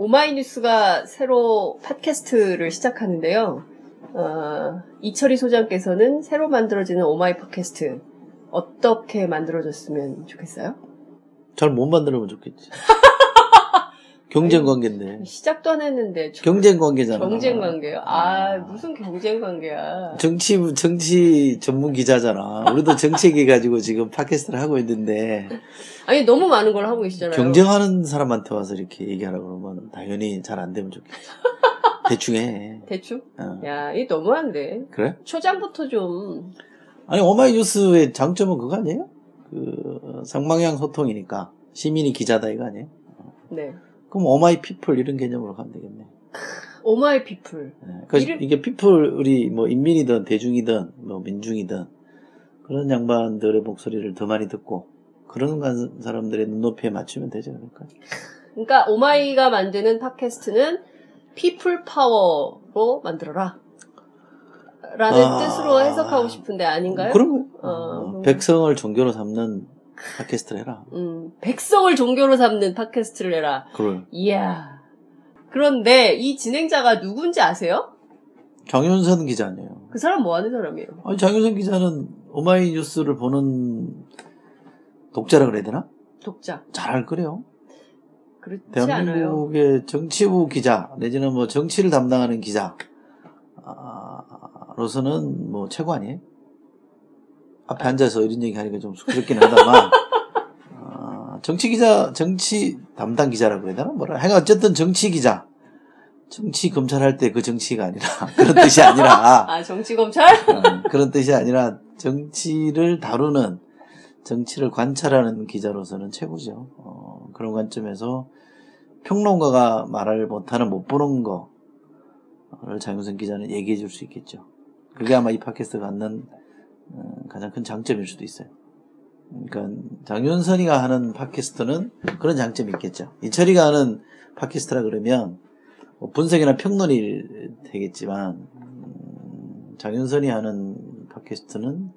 오마이뉴스가 새로 팟캐스트를 시작하는데요. 어, 이철희 소장께서는 새로 만들어지는 오마이 팟캐스트 어떻게 만들어졌으면 좋겠어요? 잘 못 만들면 좋겠지. 경쟁 관계인데. 시작도 안 했는데 저- 경쟁 관계잖아. 경쟁 관계요? 아 무슨 경쟁 관계야? 정치 정치 전문 기자잖아. 우리도 정책 해 가지고 지금 팟캐스트를 하고 있는데 아니 너무 많은 걸 하고 계시잖아요. 경쟁하는 사람한테 와서 이렇게 얘기하라 그러면 당연히 잘 안 되면 좋겠지. 대충 해. 대충? 어. 야, 이 너무한데. 그래? 초장부터 좀 아니 오마이뉴스의 장점은 그거 아니에요? 그 쌍방향 소통이니까 시민이 기자다 이거 아니에요? 네. 그럼 오마이 people 이런 개념으로 가면 되겠네. 오마이 people. 네. 그러니까 이름- 이게 people이 뭐 인민이든 대중이든 뭐 민중이든 그런 양반들의 목소리를 더 많이 듣고 그런 간- 사람들의 눈높이에 맞추면 되지 않을까? 그러니까 오마이가 만드는 팟캐스트는 people power로 만들어라. 라는 아. 뜻으로 해석하고 싶은데 아닌가요? 그런 거예요. 어, 어, 백성을 종교로 삼는 팟캐스트를 해라. 음, 백성을 종교로 삼는 팟캐스트를 해라. 그걸 이야. 그런데 이 진행자가 누군지 아세요? 장윤선 기자 아니에요. 그 사람 뭐 하는 사람이에요? 아니 장윤선 기자는 오마이뉴스를 보는 독자라 그래야 되나? 독자. 잘알 거래요. 그렇지 않아요? 대한민국의 정치부 기자 내지는 뭐 정치를 담당하는 기자로서는 뭐 최고 아니에요? 앞에 앉아서 이런 얘기 하니까 좀 쑥스럽긴 하다만 아, 정치 기자 정치 담당 기자라고 그래야 되나 뭐라 하여간 어쨌든 정치 기자 정치 검찰 할 때 그 정치가 아니라 그런 뜻이 아니라 아, 정치 검찰? 어, 그런 뜻이 아니라 정치를 다루는 정치를 관찰하는 기자로서는 최고죠. 어, 그런 관점에서 평론가가 말을 못하는 못 보는 거를 장윤선 기자는 얘기해 줄 수 있겠죠. 그게 아마 이 팟캐스트가 갖는 어, 가장 큰 장점일 수도 있어요. 그러니까 장윤선이가 하는 팟캐스트는 그런 장점이 있겠죠. 이철이가 하는 팟캐스트라 그러면 뭐 분석이나 평론이 되겠지만 음, 장윤선이 하는 팟캐스트는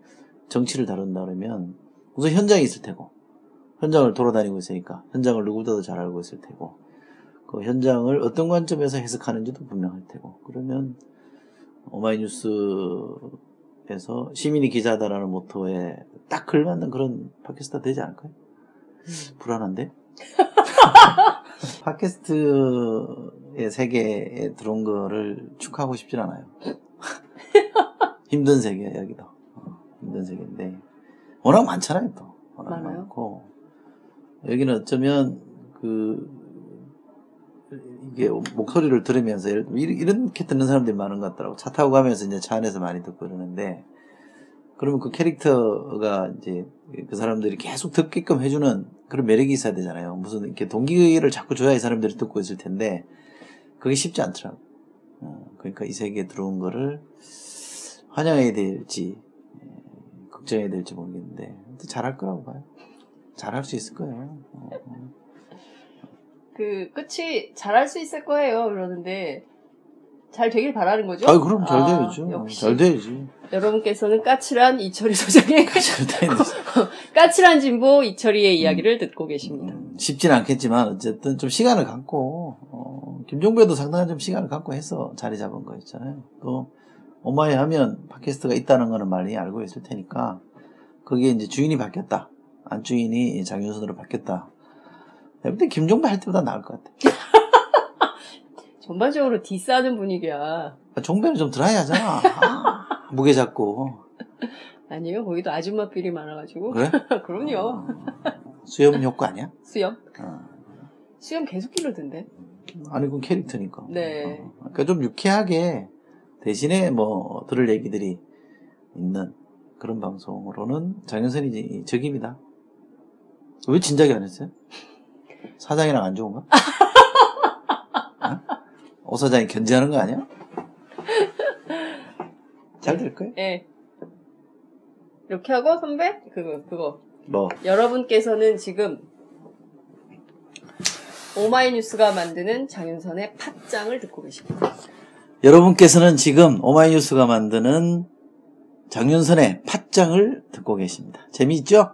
정치를 다룬다 그러면 우선 현장에 있을 테고 현장을 돌아다니고 있으니까 현장을 누구보다도 잘 알고 있을 테고 그 현장을 어떤 관점에서 해석하는지도 분명할 테고 그러면 오마이뉴스 에서 시민이 기자다라는 모토에 딱 걸맞는 그런 팟캐스트가 되지 않을까요? 불안한데? 팟캐스트의 세계에 들어온 거를 축하하고 싶진 않아요. 힘든 세계야, 여기도. 어, 힘든 세계인데. 워낙 많잖아요, 또. 워낙 많아요? 많고. 여기는 어쩌면, 그, 목소리를 들으면서, 이렇게 듣는 사람들이 많은 것 같더라고. 차 타고 가면서 이제 차 안에서 많이 듣고 그러는데, 그러면 그 캐릭터가 이제 그 사람들이 계속 듣게끔 해주는 그런 매력이 있어야 되잖아요. 무슨 이렇게 동기를 자꾸 줘야 이 사람들이 듣고 있을 텐데, 그게 쉽지 않더라고. 어, 그러니까 이 세계에 들어온 거를 환영해야 될지, 예, 걱정해야 될지 모르겠는데, 잘할 거라고 봐요. 잘할 수 있을 거예요. 어, 어. 그 끝이 잘할 수 있을 거예요. 그러는데 잘 되길 바라는 거죠? 아유, 그럼 잘 아, 돼야죠. 역시 잘 돼야지. 여러분께서는 까칠한 이철희 소장의. 까칠한 진보 이철희의 이야기를 듣고 계십니다. 음, 쉽진 않겠지만 어쨌든 좀 시간을 갖고 어, 김종배도 상당한 좀 시간을 갖고 해서 자리 잡은 거 있잖아요. 또 오마이 하면 팟캐스트가 있다는 거는 많이 알고 있을 테니까 거기에 이제 주인이 바뀌었다. 안주인이 장윤선으로 바뀌었다. 근데 김종배 할 때보다 나을 것 같아. 전반적으로 디스하는 분위기야. 종배는 좀 드라이하잖아. 아, 무게 잡고 아니요, 거기도 아줌마 필이 많아가지고. 그래? 그럼요. 수염 효과 아니야? 수염? 어. 수염 계속 기르던데. 아니 그건 캐릭터니까. 네. 어, 그러니까 좀 유쾌하게 대신에 뭐 들을 얘기들이 있는 그런 방송으로는 장윤선이 적입니다. 왜 진작에 안 했어요? 사장이랑 안 좋은가? 어? 오 사장이 견제하는 거 아니야? 잘 될 거예요. 예. 이렇게 하고 선배 그거 그거 뭐 여러분께서는 지금 오마이뉴스가 만드는 장윤선의 팟짱을 듣고 계십니다. 여러분께서는 지금 오마이뉴스가 만드는 장윤선의 팟장을 듣고 계십니다. 재미있죠?